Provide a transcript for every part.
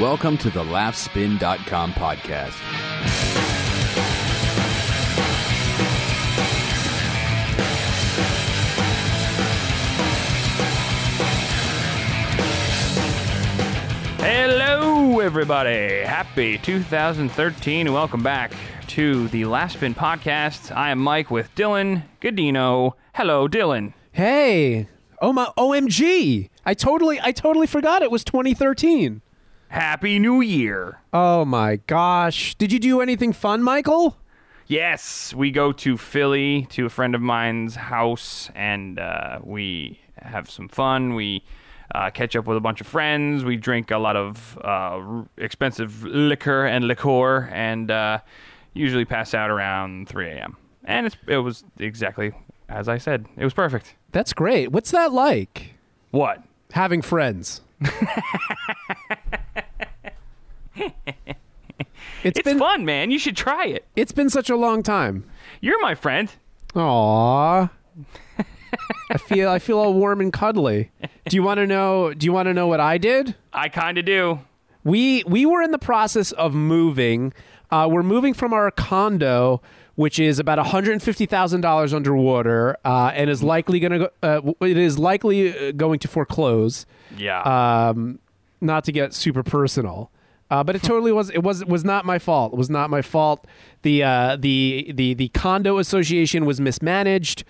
Welcome to the laughspin.com podcast. Hello, everybody. Happy 2013. and Welcome back to the Laugh Spin Podcast. I am Mike with Dylan Gadino. Hello, Dylan. Hey, oh my OMG. I totally I totally forgot it was 2013. Happy New Year. Oh my gosh. Did you do anything fun, Michael? Yes, we go to Philly to a friend of mine's house and uh, we have some fun. We uh, catch up with a bunch of friends. We drink a lot of uh, r- expensive liquor and liqueur and uh, usually pass out around 3 a.m. And it's, it was exactly as I said. It was perfect. That's great. What's that like? What? Having friends. It's been fun, man. You should try it. it's been such a long time. You're my friend. Aw. I feel I feel all warm and cuddly. Do you want to know do you want to know what I did? I kind of do. We we were in the process of moving. Uh, we're moving from our condo, which is about one hundred and fifty thousand dollars underwater, uh, and is likely going to go. Uh, it is likely uh, going to foreclose. Yeah. Um, not to get super personal, uh, but it totally was. It was was not my fault. It was not my fault. The uh, the the the condo association was mismanaged.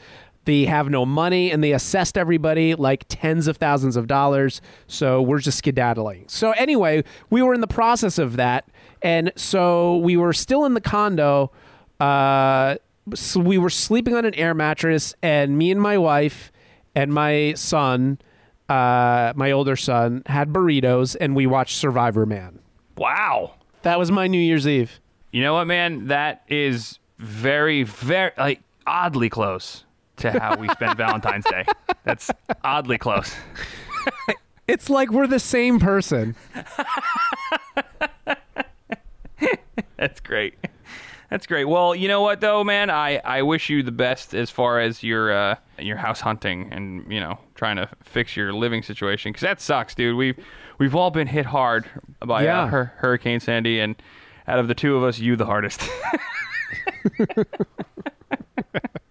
They have no money, and they assessed everybody like tens of thousands of dollars. So we're just skedaddling. So anyway, we were in the process of that, and so we were still in the condo. Uh, so we were sleeping on an air mattress, and me and my wife and my son, uh, my older son, had burritos, and we watched Survivor Man. Wow. That was my New Year's Eve. You know what, man? That is very, very, like, oddly close to how we spent Valentine's Day. That's oddly close. It's like we're the same person. That's great. That's great. Well, you know what though, man? I, I wish you the best as far as your uh, your house hunting and you know trying to fix your living situation because that sucks, dude. We've we've all been hit hard by uh, Yeah. Hur- Hurricane Sandy, and out of the two of us, you the hardest.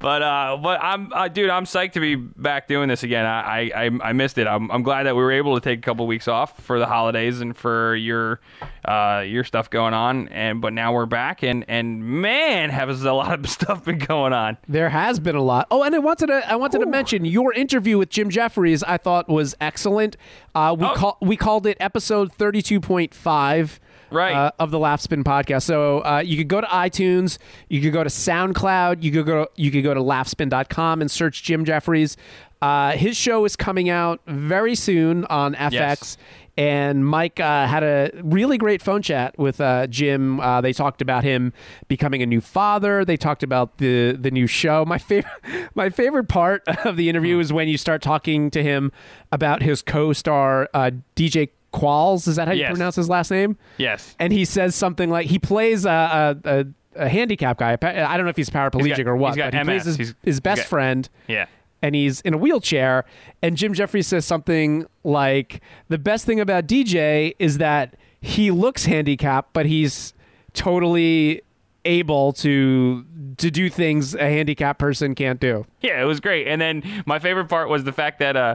But uh, but I'm uh, dude, I'm psyched to be back doing this again. I I, I missed it. I'm, I'm glad that we were able to take a couple weeks off for the holidays and for your uh, your stuff going on. And but now we're back, and and man, has a lot of stuff been going on. There has been a lot. Oh, and I wanted to I wanted to mention your interview with Jim Jeffries. I thought was excellent. Uh, we Oh. call we called it episode thirty two point five. Right. Uh, of the Laugh Spin podcast. So uh, you could go to iTunes, you could go to SoundCloud, you could go you could go to laughspin.com and search Jim Jeffries. Uh, his show is coming out very soon on FX. Yes. And Mike uh, had a really great phone chat with uh, Jim. Uh, they talked about him becoming a new father. They talked about the the new show. My favorite my favorite part of the interview is when you start talking to him about his co-star uh, DJ Qualls. Is that how you Yes. pronounce his last name? Yes. And he says something like he plays a a, a, a handicap guy. I don't know if he's paraplegic He's got- or what, but he plays his, He's- his best got- friend Yeah. and he's in a wheelchair. And Jim Jeffries says something like, "The best thing about DJ is that he looks handicapped, but he's totally able to to do things a handicapped person can't do." Yeah, it was great. And then my favorite part was the fact that uh,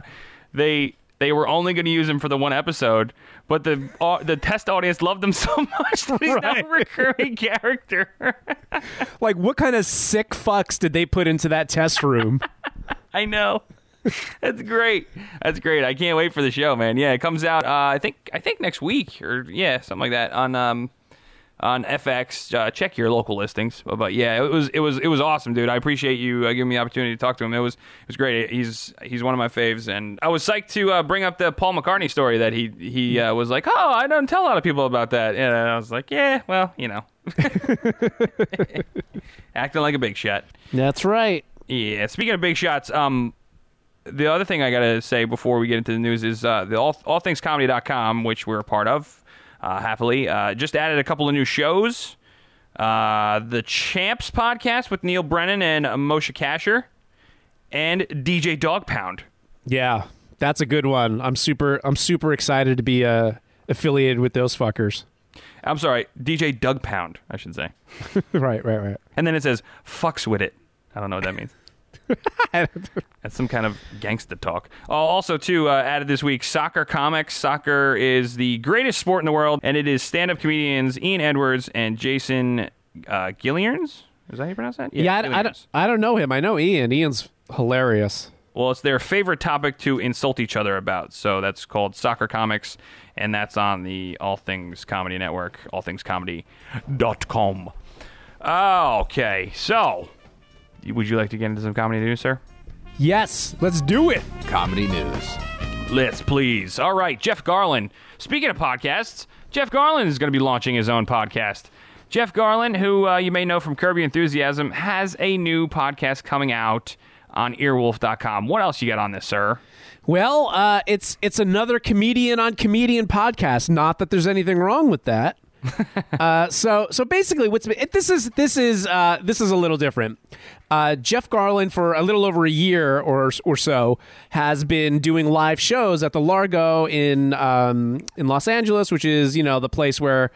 they they were only going to use him for the one episode, but the uh, the test audience loved him so much that he's now a recurring character. Like, what kind of sick fucks did they put into that test room? I know. That's great. That's great. I can't wait for the show, man. Yeah, it comes out. Uh, I think I think next week or yeah, something like that on um on FX. Uh, check your local listings. But, but yeah, it was it was it was awesome, dude. I appreciate you uh, giving me the opportunity to talk to him. It was it was great. He's he's one of my faves, and I was psyched to uh, bring up the Paul McCartney story that he he uh, was like, oh, I don't tell a lot of people about that. And I was like, yeah, well, you know, acting like a big shot. That's right. Yeah. Speaking of big shots, um, the other thing I gotta say before we get into the news is uh, the all allthingscomedy.com, which we're a part of, happily, uh, just added a couple of new shows. Uh, the Champs podcast with Neal Brennan and Moshe Kasher, and DJ Dog Pound. Yeah. That's a good one. I'm super. I'm super excited to be uh, affiliated with those fuckers. I'm sorry, DJ Doug Pound, I should say. right, right, right. And then it says "fucks with it." I don't know what that means. That's some kind of gangsta talk. Oh, also, too, uh, added this week, Soccer Comics. Soccer is the greatest sport in the world, and it is stand-up comedians Ian Edwards and Jason uh, Gilliarns. Is that how you pronounce that? Yeah, I, I don't. I don't know him. I know Ian. Ian's hilarious. Well, it's their favorite topic to insult each other about. So that's called Soccer Comics, and that's on the All Things Comedy Network, allthingscomedy.com. Okay, so would you like to get into some comedy news, sir? Yes, let's do it. Comedy news. Let's please. All right, Jeff Garlin. Speaking of podcasts, Jeff Garlin is going to be launching his own podcast. Jeff Garlin, who uh, you may know from Curb Your Enthusiasm, has a new podcast coming out on earwolf.com. What else you got on this, sir? Well, uh, it's it's another comedian on comedian podcast. Not that there's anything wrong with that. uh, so so basically, what's it, this is this is uh, this is a little different. Uh, Jeff Garlin, for a little over a year or or so, has been doing live shows at the Largo in um, in Los Angeles, which is you know the place where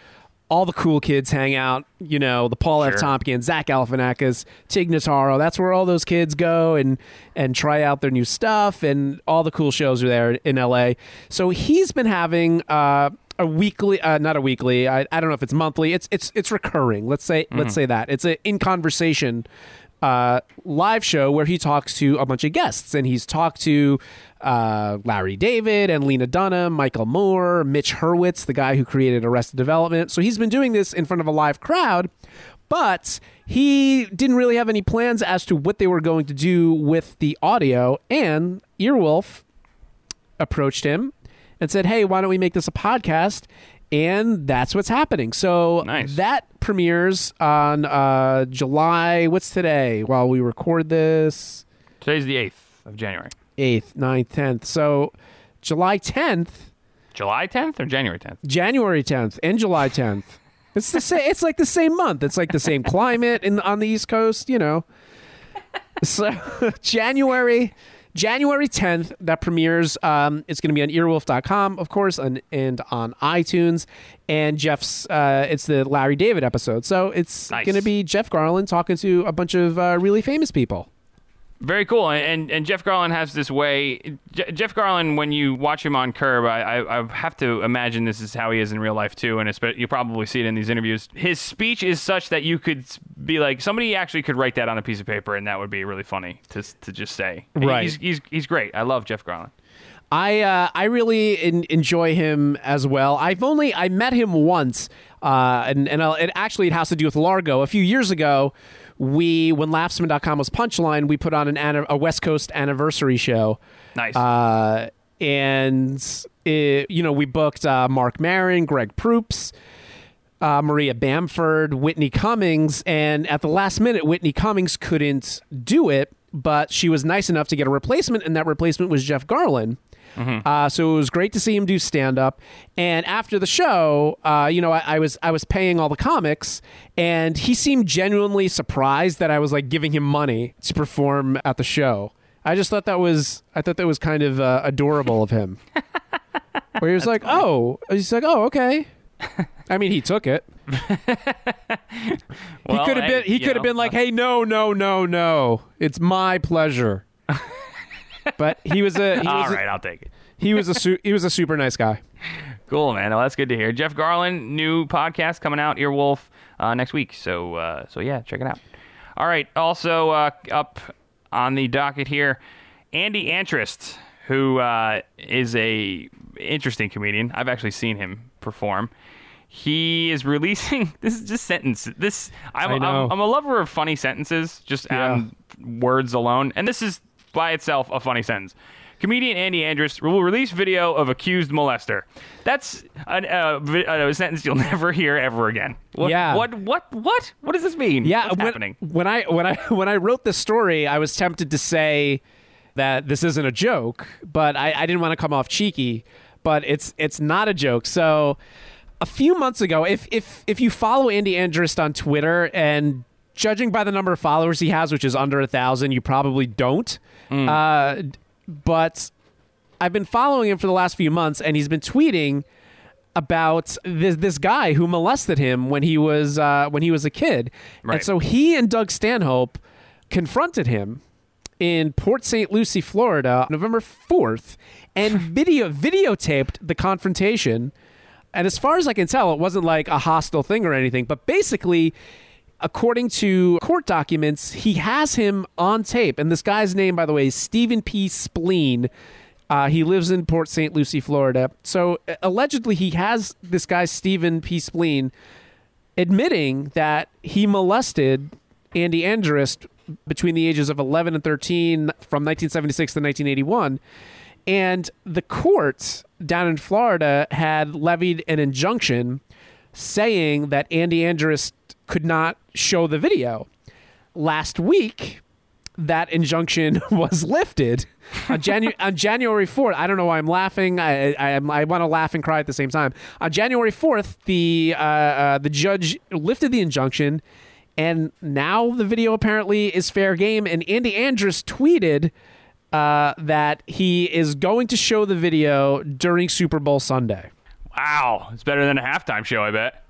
all the cool kids hang out. You know, the Paul F. Tompkins, Zach Galifianakis, Tig Notaro. That's where all those kids go and and try out their new stuff, and all the cool shows are there in L.A. So he's been having. Uh, a weekly, uh, not a weekly. I, I don't know if it's monthly. It's it's it's recurring. Let's say let's say that it's a in conversation uh, live show where he talks to a bunch of guests, and he's talked to uh, Larry David and Lena Dunham, Michael Moore, Mitch Hurwitz, the guy who created Arrested Development. So he's been doing this in front of a live crowd, but he didn't really have any plans as to what they were going to do with the audio. And Earwolf approached him and said, "Hey, why don't we make this a podcast?" And that's what's happening. So Nice. that premieres on uh, July. What's today? While we record this, Today's the 8th of January. eighth, 9th, tenth. So July tenth, July 10th or January 10th? January tenth, and July tenth. It's the same. It's like the same month. It's like the same climate in on the East Coast. You know. So January. January 10th, that premieres. Um, it's going to be on earwolf.com, of course, and, and on iTunes. And Jeff's, uh, it's the Larry David episode. So it's Nice. going to be Jeff Garlin talking to a bunch of uh, really famous people. Very cool, and and Jeff Garlin has this way. Je- Jeff Garlin, when you watch him on Curb, I, I, I have to imagine this is how he is in real life too, and it's, you probably see it in these interviews. His speech is such that you could be like somebody actually could write that on a piece of paper, and that would be really funny to to just say. Right. He's he's he's great. I love Jeff Garlin. I uh, I really en- enjoy him as well. I've only I met him once, uh, and and I'll, it actually it has to do with Largo. A few years ago, we when Laughspin.com was Punchline, we put on an a West Coast anniversary show. Nice. Uh, and it, you know we booked uh, Marc Maron, Greg Proops, uh, Maria Bamford, Whitney Cummings, and at the last minute, Whitney Cummings couldn't do it, but she was nice enough to get a replacement, and that replacement was Jeff Garlin. Uh, so it was great to see him do stand up. And after the show, uh, you know, I, I was I was paying all the comics, and he seemed genuinely surprised that I was like giving him money to perform at the show. I just thought that was I thought that was kind of uh, adorable of him. Where he was like, "Oh," he's like, "Oh, okay." I mean, he took it. he could have been. He could have been like, "Hey, no, no, no, no. It's my pleasure." but he was a. He All was right, I'll take it. He was a su- he was a super nice guy. Cool, man. Well, that's good to hear. Jeff Garlin, new podcast coming out, Earwolf, uh, next week. So, uh, so yeah, check it out. All right. Also uh, up on the docket here, Andy Andrist, who uh, is a interesting comedian. I've actually seen him perform. He is releasing. This is just sentence. This I'm, I I'm a lover of funny sentences, just Yeah. words alone, and this is by itself a funny sentence. Comedian Andy Andrist will release video of accused molester. That's an, uh, uh, a sentence you'll never hear ever again. What, Yeah. What? What? What? What does this mean? Yeah, What's when, happening? when I when I when I wrote this story, I was tempted to say that this isn't a joke, but I, I didn't want to come off cheeky. But it's it's not a joke. So a few months ago, if if if you follow Andy Andrist on Twitter and judging by the number of followers he has, which is under a thousand, you probably don't. Uh, but I've been following him for the last few months, and he's been tweeting about this this guy who molested him when he was uh, when he was a kid, Right. and so he and Doug Stanhope confronted him in Port St. Lucie, Florida, November fourth, and video videotaped the confrontation. And as far as I can tell, it wasn't like a hostile thing or anything, but basically. According to court documents, he has him on tape. And this guy's name, by the way, is Stephen P. Spleen. Uh, he lives in Port St. Lucie, Florida. So uh, allegedly, he has this guy, Stephen P. Spleen, admitting that he molested Andy Andrist between the ages of 11 and 13 from 1976 to 1981. And the court down in Florida had levied an injunction saying that Andy Andrist could not show the video. Last week, that injunction was lifted on, Janu- on January 4th. I don't know why I'm laughing. I I, I'm- want to laugh and cry at the same time. On January 4th, the uh, uh, the judge lifted the injunction, and now the video apparently is fair game. And Andy Andrist tweeted uh, that he is going to show the video during Super Bowl Sunday. Wow, it's better than a halftime show, I bet.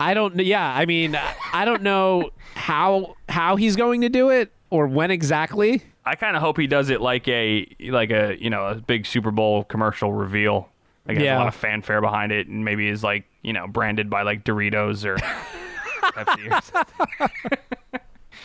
I don't. Yeah, I mean, I don't know how how he's going to do it or when exactly. I kind of hope he does it like a like a you know a big Super Bowl commercial reveal. Like Yeah. a lot of fanfare behind it, and maybe is like you know branded by like Doritos or Pepsi or something.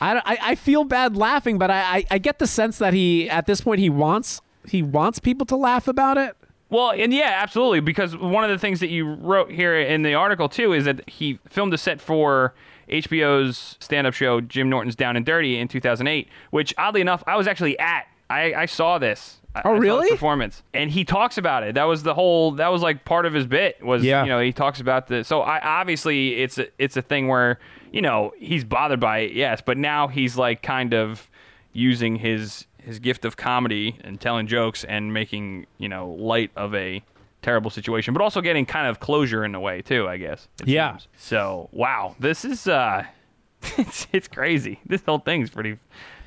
I, I, I feel bad laughing, but I, I, I get the sense that he at this point he wants he wants people to laugh about it. Well, and yeah, absolutely. Because one of the things that you wrote here in the article too is that he filmed a set for HBO's stand-up show Jim Norton's Down and Dirty in 2008, which oddly enough I was actually at. I, I saw this. I- Oh, I really? performance, and he talks about it. That was the whole. That was like part of his bit. Was Yeah. you know he talks about the. So I obviously it's a, it's a thing where you know he's bothered by it, yes, but now he's like kind of using his his gift of comedy and telling jokes and making you know light of a terrible situation, but also getting kind of closure in a way too. I guess. Yeah. seems. So wow, this is uh, it's it's crazy. This whole thing's pretty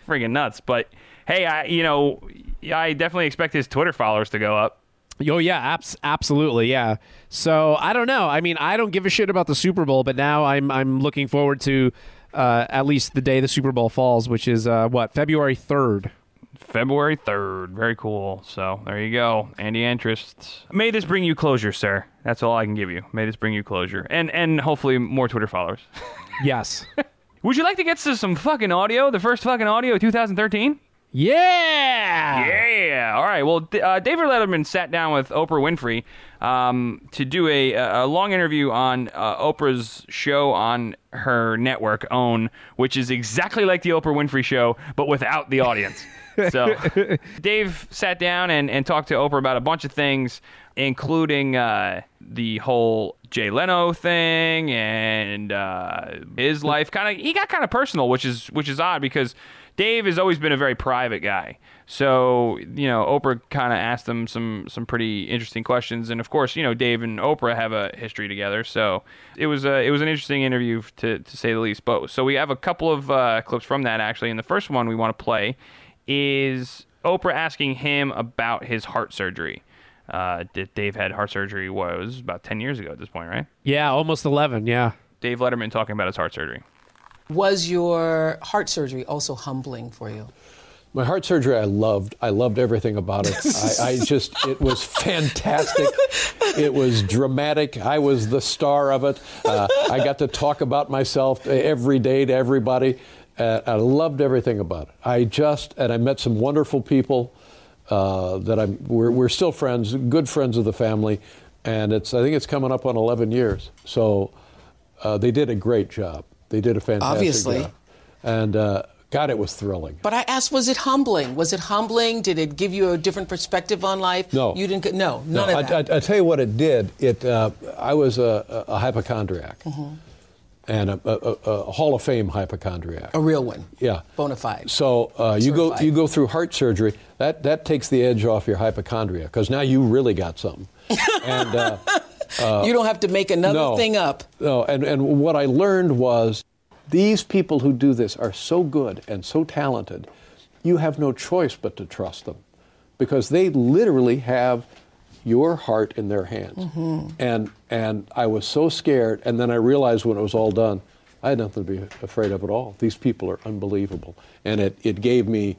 friggin' nuts. But hey, I you know I definitely expect his Twitter followers to go up. Oh yeah, abs- absolutely, yeah. So I don't know. I mean, I don't give a shit about the Super Bowl, but now I'm I'm looking forward to uh, at least the day the Super Bowl falls, which is uh, what February third. February 3rd. Very cool. So there you go. Andy Andrist. May this bring you closure, sir. That's all I can give you. May this bring you closure. And and hopefully more Twitter followers. Yes. Would you like to get to some fucking audio? The first fucking audio of 2013? yeah. Yeah. All right. Well, uh, David Letterman sat down with Oprah Winfrey um, to do a, a long interview on uh, Oprah's show on her network, OWN, which is exactly like the Oprah Winfrey show, but without the audience. so Dave sat down and, and talked to Oprah about a bunch of things, including uh, the whole Jay Leno thing and uh, his life. Kind of, he got kind of personal, which is which is odd because Dave has always been a very private guy. So you know, Oprah kind of asked him some some pretty interesting questions, and of course, you know, Dave and Oprah have a history together. So it was a it was an interesting interview to to say the least. But so we have a couple of uh, clips from that actually, and the first one we want to play is Oprah asking him about his heart surgery. Uh, that Dave had heart surgery was about ten years ago at this point, right? Yeah, almost eleven. Yeah. Dave Letterman talking about his heart surgery. Was your heart surgery also humbling for you? My heart surgery, I loved. I loved everything about it. I, I just, it was fantastic. It was dramatic. I was the star of it. Uh, I got to talk about myself every day to everybody. Uh, I loved everything about it. I just, and I met some wonderful people uh, that I'm. We're, we're still friends, good friends of the family, and it's. I think it's coming up on 11 years. So uh, they did a great job. They did a fantastic Obviously. job, and uh, God, it was thrilling. But I asked, was it humbling? Was it humbling? Did it give you a different perspective on life? No. You didn't. No, none No, of that. I, I, I tell you what it did. It uh, I was a, a hypochondriac, Mm-hmm. And a, a, a, Hall of Fame hypochondriac. a real one. yeah, Bona fide. So uh, you go you go through heart surgery. That that takes the edge off your hypochondria because now you really got something. and uh, you don't have to make another no, thing up. No, and and what I learned was these people who do this are so good and so talented. You have no choice but to trust them. because they literally have your heart in their hands. And and I was so scared, and then I realized when it was all done, I had nothing to be afraid of at all. These people are unbelievable, and it it gave me.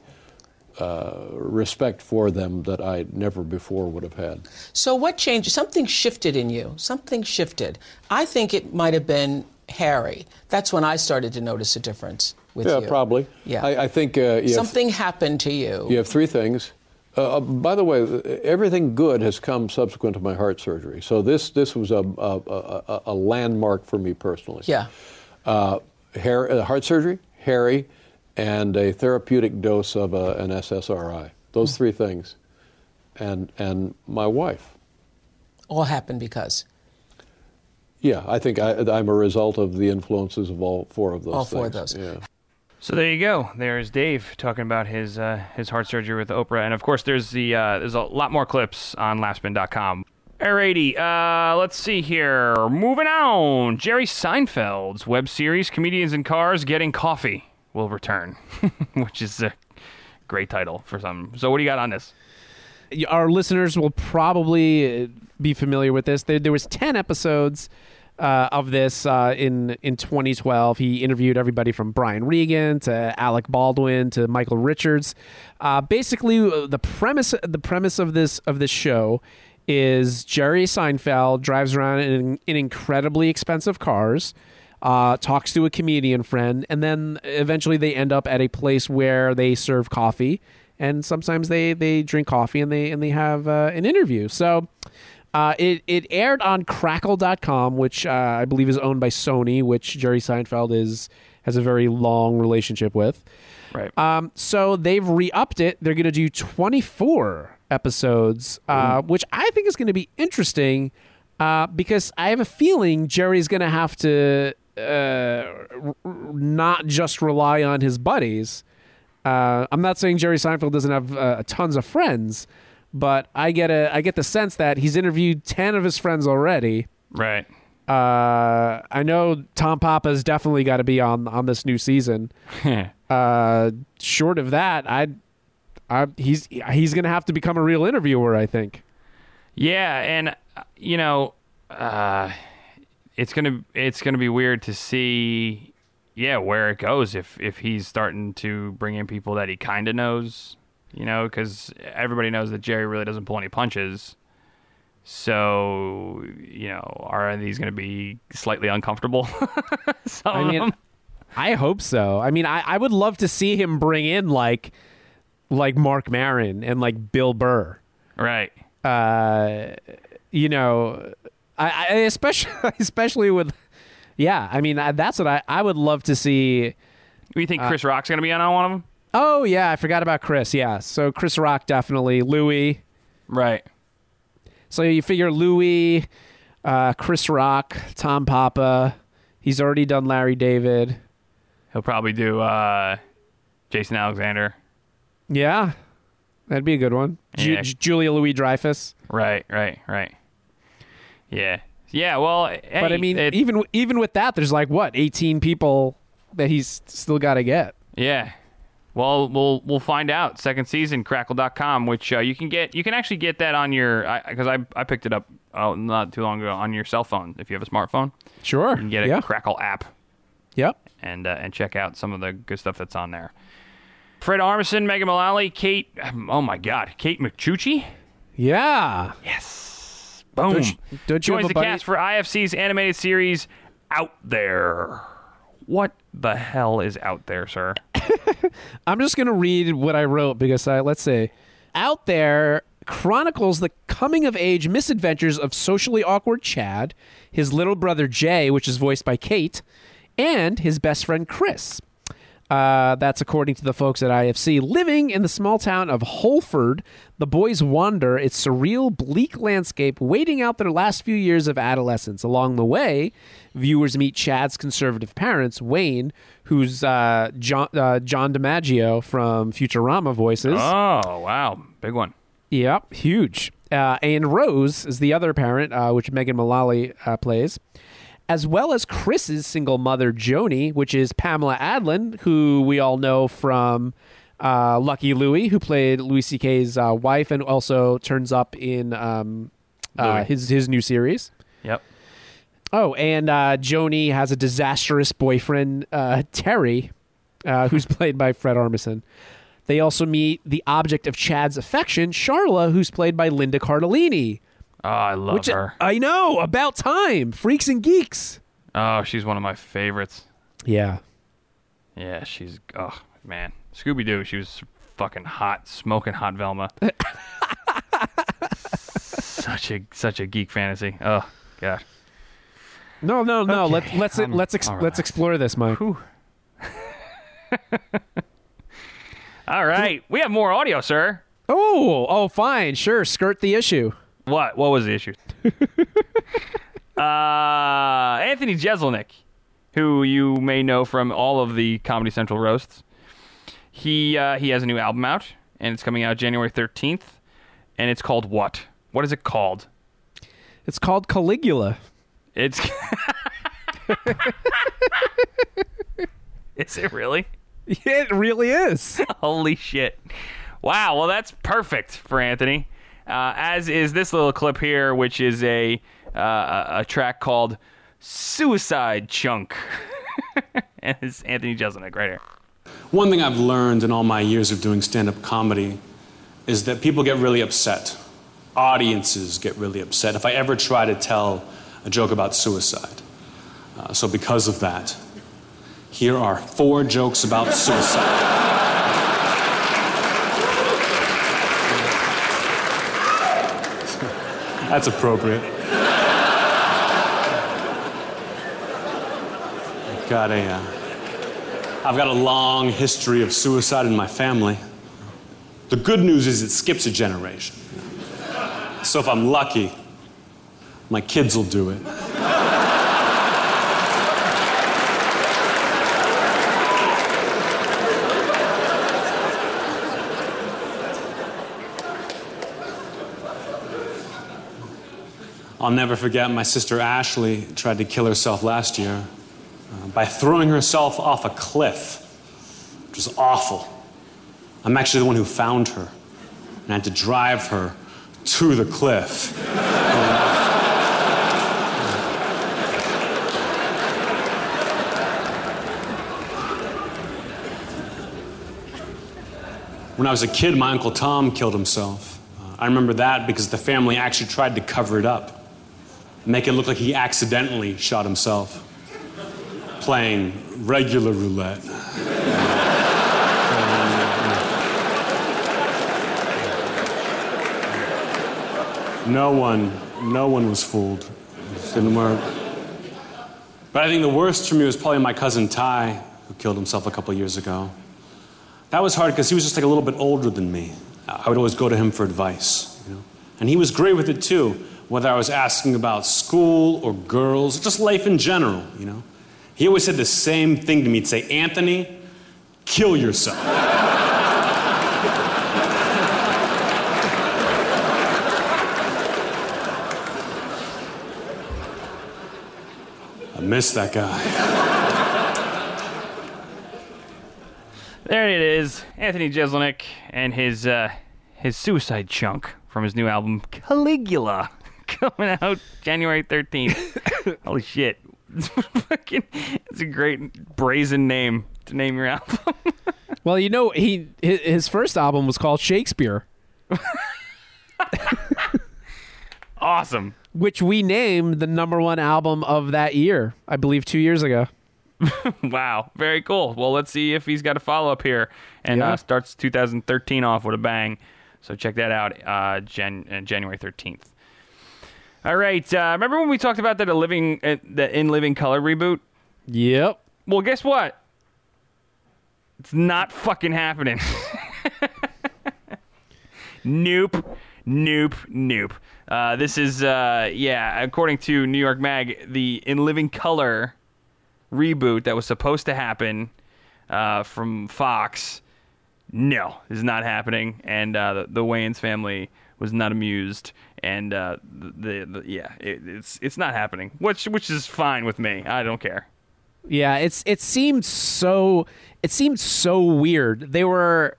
Uh, respect for them that I never before would have had. So what changed? Something shifted in you. Something shifted. I think it might have been Harry. That's when I started to notice a difference with Yeah, you. probably. Yeah. I, I think uh, you have- Something happened to you. You have three things. Uh, uh, by the way, everything good has come subsequent to my heart surgery. So this this was a a, a, a landmark for me personally. Yeah. Uh, hair, uh, heart surgery, Harry, and a therapeutic dose of a, an SSRI. Those three things, and and my wife. All happened because. Yeah, I think I, I'm a result of the influences of all four of those. All four of those. Yeah. So there you go. There's Dave talking about his uh, his heart surgery with Oprah, and of course, there's the uh, there's a lot more clips on Laughspin.com. Alrighty, uh, let's see here. Moving on, Jerry Seinfeld's web series "Comedians in Cars Getting Coffee" will return, which is a great title for some. So, what do you got on this? our listeners will probably uh, be familiar with this. There, there was ten episodes uh, of this uh, in in 2012. He interviewed everybody from Brian Regan to Alec Baldwin to Michael Richards. Uh, basically, uh, the premise the premise of this of this show is Jerry Seinfeld drives around in, in incredibly expensive cars. Uh, talks to a comedian friend, and then eventually they end up at a place where they serve coffee and sometimes they they drink coffee and they and they have uh, an interview. So uh, it it aired on Crackle.com, which uh, I believe is owned by Sony, which Jerry Seinfeld is has a very long relationship with. Right. Um, so they've re-upped it. They're going to do 24 episodes, uh, which I think is going to be interesting uh, because I have a feeling Jerry's going to have to uh, r- not just rely on his buddies. Uh, I'm not saying Jerry Seinfeld doesn't have uh, tons of friends, but I get a I get the sense that he's interviewed 10 of his friends already. right. Uh, I know Tom Papa's definitely got to be on on this new season. Uh, short of that, I, I he's he's gonna have to become a real interviewer. I think. Yeah, and uh, you know, uh, it's gonna it's gonna be weird to see, yeah, where it goes if if he's starting to bring in people that he kind of knows, you know, because everybody knows that Jerry really doesn't pull any punches. So you know, are these gonna be slightly uncomfortable? Some I mean? I hope so. I mean, I, I would love to see him bring in like like Marc Maron and like Bill Burr. right? Uh, you know, I, I especially especially with. Yeah, I mean I- that's what I, I would love to see. You think Chris Rock's gonna be on one of them? Oh yeah, I forgot about Chris. Yeah, so Chris Rock definitely Louis. Right. So you figure Louis, uh, Chris Rock, Tom Papa. He's already done Larry David. He'll probably do uh, Jason Alexander. Yeah, that'd be a good one. Yeah. Ju- Julia Louis Dreyfus. Right, right, right. Yeah, yeah. Well, hey, But I mean, it- even even with that, there's like what 18 people that he's still got to get. yeah. Well, we'll we'll find out. Second season, Crackle.com, which uh, you can get. You can actually get that on your because I, I picked it up oh, not too long ago on your cell phone. If you have a smartphone, Sure. you can get a yeah. Crackle app Yep. and uh, and check out some of the good stuff that's on there. Fred Armisen, Megan Mullally, Kate. Oh my God, Kate Micucci. Yeah. Yes. Boom. Don't you- don't you have Joins a the buddy- cast for IFC's animated series Out There. What the hell is out there, sir? I'm just gonna read what I wrote because I let's say, out there chronicles the coming of age misadventures of socially awkward Chad, his little brother Jay, which is voiced by Kate, and his best friend Chris. Uh, that's according to the folks at IFC. Living in the small town of Holford, the boys wander its surreal, bleak landscape, waiting out their last few years of adolescence. Along the way, viewers meet Chad's conservative parents, Wayne, who's uh, John, uh, John DiMaggio from Futurama voices. Oh, wow. Big one. Yep, huge. Uh, and Rose is the other parent, uh, which Megan Mullally uh, plays, as well as Chris's single mother, Joni, which is Pamela Adlon, who we all know from uh, Lucky Louie, who played Louis C.K.'s uh, wife, and also turns up in um, uh, his his new series. Yep. Oh, and uh, Joni has a disastrous boyfriend, uh, Terry, uh, who's played by Fred Armisen. They also meet the object of Chad's affection, Charla, who's played by Linda Cardellini. Oh, I love Which her. I know about time, freaks and geeks. Oh, she's one of my favorites. Yeah, Yeah, she's oh man, Scooby Doo. She was fucking hot, smoking hot Velma. such a such a geek fantasy. Oh god. no, no, no. Okay, Let, let's I'm- let's ex- all let's explore this, Mike. All right, we have more audio, sir. Oh, oh, fine, sure. Skirt the issue. What? What was the issue? uh, Anthony Jeselnik, who you may know from all of the Comedy Central roasts. He uh, he has a new album out, and it's coming out January thirteenth, and it's called what? What is it called? It's called Caligula. It's. is it really? It really is. Holy shit. Wow, well, that's perfect for Anthony. Uh, as is this little clip here, which is a, uh, a, track called Suicide Chunk. and it's Anthony Jeselnik right here. One thing I've learned in all my years of doing stand up comedy is that people get really upset. Audiences get really upset if I ever try to tell a joke about suicide. Uh, so, because of that, here are four jokes about suicide. That's appropriate. I've got a. Uh, I've got a long history of suicide in my family. The good news is it skips a generation. So if I'm lucky, my kids will do it. I'll never forget my sister Ashley tried to kill herself last year uh, by throwing herself off a cliff, which was awful. I'm actually the one who found her and had to drive her to the cliff. When I was a kid, my Uncle Tom killed himself. Uh, I remember that because the family actually tried to cover it up, make it look like he accidentally shot himself, playing regular roulette. No one, no one was fooled. It didn't work. But I think the worst for me was probably my cousin Ty, who killed himself a couple years ago. That was hard because he was just like a little bit older than me. I would always go to him for advice, you know? and he was great with it too. Whether I was asking about school or girls, just life in general, you know. He always said the same thing to me. He'd say, "Anthony, kill yourself." I miss that guy. There it is, Anthony Jeselnik and his uh, his suicide chunk from his new album Caligula, coming out January thirteenth. Holy shit! It's fucking, it's a great brazen name to name your album. Well, you know, he his, his first album was called Shakespeare, awesome. which we named the number one album of that year, I believe, two years ago. Wow, very cool. Well, let's see if he's got a follow up here and Yeah. uh, starts 2013 off with a bang. So check that out, uh, Jan- uh, January 13th. All right. Uh, remember when we talked about that a living uh, the in living color reboot? Yep. Well, guess what? It's not fucking happening. nope. Nope. Nope. Uh, this is, uh, yeah, according to New York Mag, the In Living Color reboot that was supposed to happen uh, from Fox. No, is not happening. And uh, the, the Wayans family was not amused. And uh, the, the, the yeah, it, it's it's not happening, which which is fine with me. I don't care. Yeah, it's it seemed so it seemed so weird. They were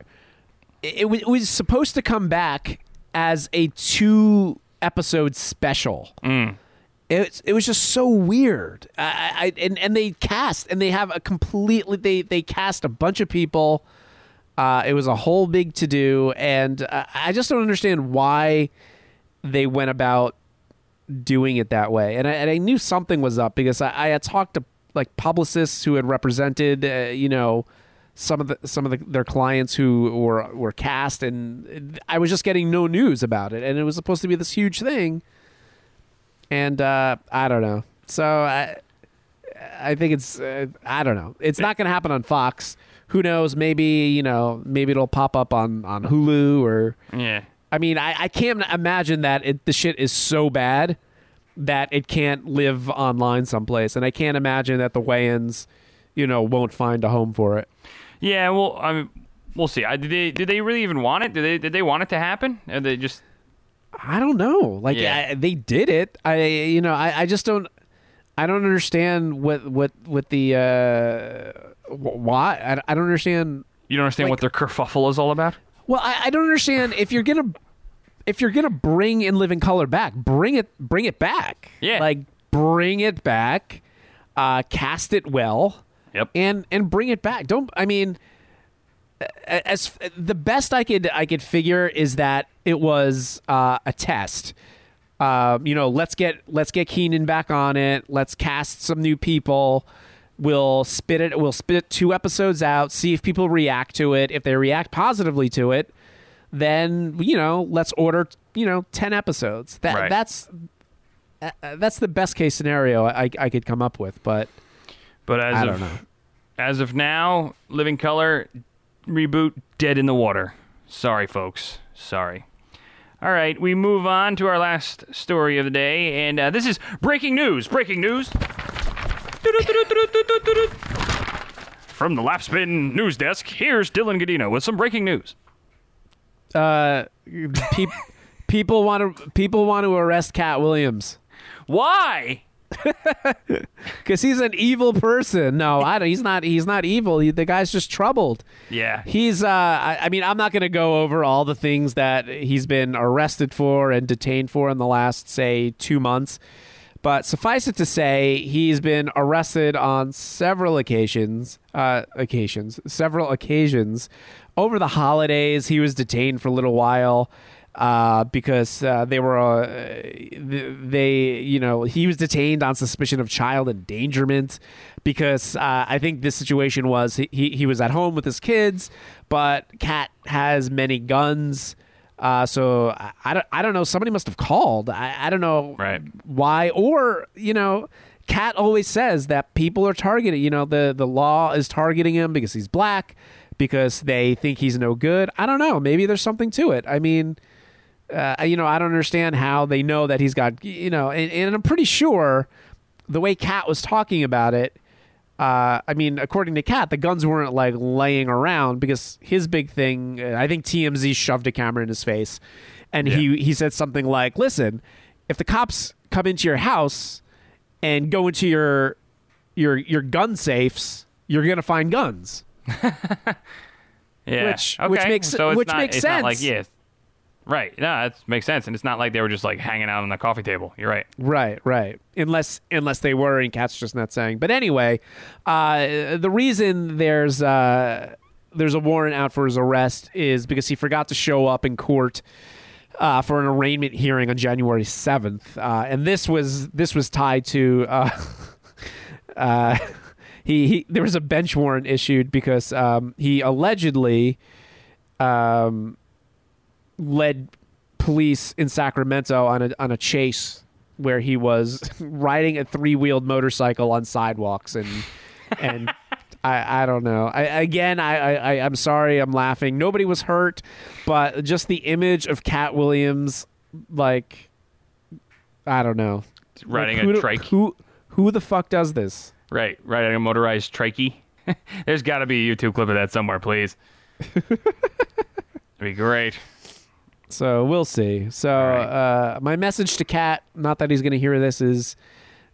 it, it was supposed to come back as a two episode special. It, it was just so weird. I, I and, and they cast and they have a completely they they cast a bunch of people. Uh, it was a whole big to do, and uh, I just don't understand why they went about doing it that way. And I, and I knew something was up because I, I had talked to like publicists who had represented, uh, you know, some of the some of the, their clients who were were cast, and I was just getting no news about it. And it was supposed to be this huge thing, and uh, I don't know. So I I think it's uh, I don't know. It's not going to happen on Fox. Who knows? Maybe you know. Maybe it'll pop up on on Hulu or. Yeah. I mean, I, I can't imagine that it, the shit is so bad that it can't live online someplace, and I can't imagine that the Wayans, you know, won't find a home for it. Yeah, well, I mean, we'll see. I, did they did they really even want it? Did they did they want it to happen? Or they just I don't know. Like Yeah. I, they did it. I you know I, I just don't. I don't understand what what what the uh, why I, I don't understand. you don't understand what their kerfuffle is all about? Well, I, I don't understand if you're gonna if you're gonna bring in living color back, bring it bring it back. Yeah. like bring it back, uh, cast it well. Yep. and and bring it back. Don't I mean as the best I could I could figure is that it was uh, a test. Um, you know, let's get let's get Keenen back on it. Let's cast some new people. We'll spit it. We'll spit two episodes out. See if people react to it. If they react positively to it, then you know, let's order you know ten episodes. That Right. that's uh, that's the best case scenario I, I could come up with. But But as I of don't know. as of now, Living Color reboot dead in the water. Sorry, folks. Sorry. All right, we move on to our last story of the day, and uh, this is breaking news. Breaking news. From the Laughspin News Desk, here's Dylan Gadino with some breaking news. uh, peop people want to people want to arrest Katt Williams Why? because he's an evil person. No, I don't. He's not. He's not evil. He, the guy's just troubled. Yeah. He's. Uh, I, I mean, I'm not going to go over all the things that he's been arrested for and detained for in the last, say, two months. But suffice it to say, he's been arrested on several occasions. Uh, occasions, several occasions over the holidays. He was detained for a little while uh, because uh, they were. Uh, they, you know, he was detained on suspicion of child endangerment because uh, I think this situation was he, he was at home with his kids, but Katt has many guns. Uh, so I, I don't I don't know. Somebody must have called. I, I don't know Right. why or you know. Katt always says that people are targeting. You know, the the law is targeting him because he's black, because they think he's no good. I don't know. Maybe there's something to it. I mean, uh, you know, I don't understand how they know that he's got. You know, and, and I'm pretty sure the way Katt was talking about it. Uh, I mean, according to Katt, the guns weren't like laying around because his big thing. uh, I think TMZ shoved a camera in his face, and he he said something like, "Listen, if the cops come into your house and go into your your your gun safes, you're gonna find guns." Yeah. Which- okay. which makes- so it's which not, makes Not like sense. yeah. Right. No, that makes sense, and it's not like they were just like hanging out on the coffee table. You're right. Right, right. Unless unless they were, and Katt's just not saying. But anyway, uh, the reason there's uh, there's a warrant out for his arrest is because he forgot to show up in court uh, for an arraignment hearing on January seventh, uh, and this was this was tied to. Uh, uh, he, he there was a bench warrant issued because um, he allegedly um, led police in Sacramento on a on a chase where he was riding a three wheeled motorcycle on sidewalks and and I, I don't know. I, again, I, I I'm sorry, I'm laughing. Nobody was hurt, but just the image of Katt Williams, like I don't know, Riding Like, who a trike. Who who the fuck does this? Right. Riding a motorized trikey. There's got to be a YouTube clip of that somewhere, please. That'd be great. So we'll see. So right. uh, my message to Katt, not that he's going to hear this, is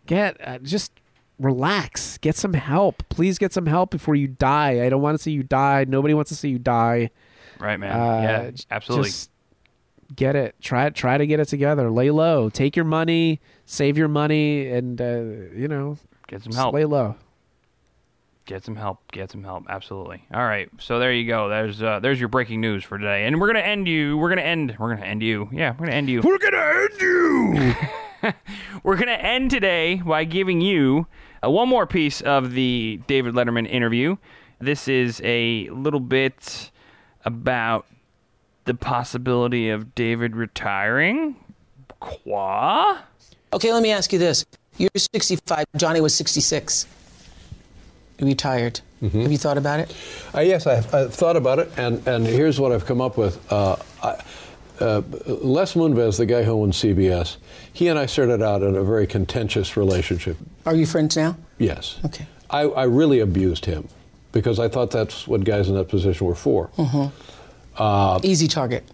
get uh, just relax, get some help. Please get some help before you die. I don't want to see you die. Nobody wants to see you die. Right, man. Uh, yeah, absolutely. Just get it. Try. Try to get it together. Lay low. Take your money. Save your money, and uh, you know, Get some just help. lay low. Get some help. Get some help. Absolutely. All right. So there you go. There's uh, there's your breaking news for today, and we're gonna end you. We're gonna end. We're gonna end you. Yeah, we're gonna end you. We're gonna end you. We're gonna end today by giving you uh, one more piece of the David Letterman interview. This is a little bit about the possibility of David retiring. Qua? Okay, let me ask you this. You're 65. Johnny was 66. Retired. Have you thought about it? Uh, yes, I've, I've thought about it, and, and here's what I've come up with. Uh, I, uh, Les Moonves, the guy who owns CBS, he and I started out in a very contentious relationship. Are you friends now? Yes. Okay. I, I really abused him because I thought that's what guys in that position were for. Easy target.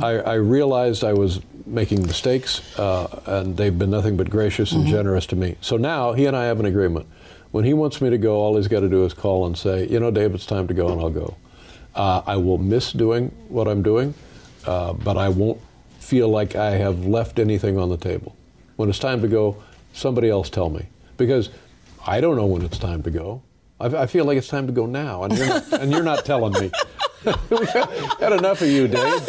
I, I realized I was making mistakes, uh, and they've been nothing but gracious and generous to me. So now he and I have an agreement. When he wants me to go, all he's got to do is call and say, you know, Dave, it's time to go, and I'll go. Uh, I will miss doing what I'm doing, uh, but I won't feel like I have left anything on the table. When it's time to go, somebody else tell me. Because I don't know when it's time to go. I, I feel like it's time to go now, and you're not, and you're not telling me. We've had enough of you, Dave.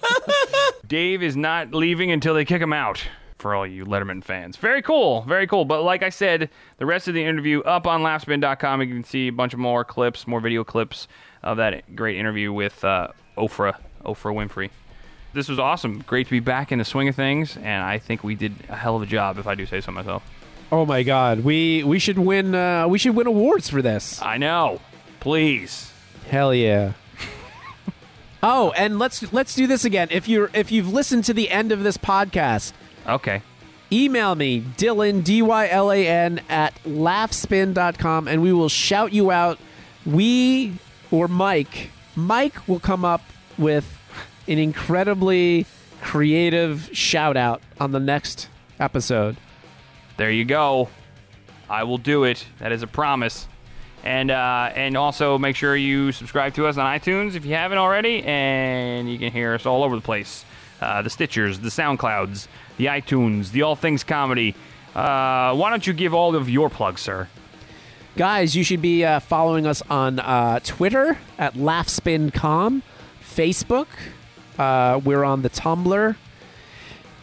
Dave is not leaving until they kick him out. For all you Letterman fans, very cool, very cool. But like I said, the rest of the interview up on laughspin.com. You can see a bunch of more clips, more video clips of that great interview with uh, Oprah, Oprah Winfrey. This was awesome. Great to be back in the swing of things, and I think we did a hell of a job, if I do say so myself. Oh my God, we we should win. Uh, we should win awards for this. I know. Please. Hell yeah. oh, and let's let's do this again. If you're if you've listened to the end of this podcast, Okay. email me Dylan D Y L A N at laughspin.com and we will shout you out. We or Mike, Mike will come up with an incredibly creative shout out on the next episode. There you go. I will do it. That is a promise. And uh, and also make sure you subscribe to us on iTunes if you haven't already, and you can hear us all over the place. Uh, the Stitchers, the SoundClouds, the iTunes, the All Things Comedy. Uh, why don't you give all of your plugs, sir? Guys, you should be uh, following us on uh, Twitter at laughspincom, Facebook. Uh, we're on the Tumblr.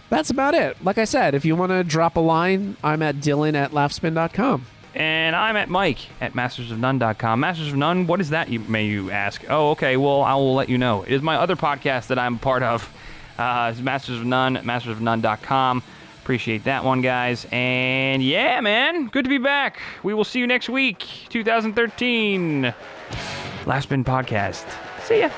That's about it. Like I said, if you want to drop a line, I'm at Dylan at laughspin.com. And I'm at Mike at mastersofnone.com. Masters of None, what is that, you, may you ask? Oh, okay. Well, I will let you know. It is my other podcast that I'm part of. Uh, Masters of None mastersofnone.com. Appreciate that one, guys. And yeah, man, good to be back. We will see you next week, 2013. Laughspin Podcast. See ya.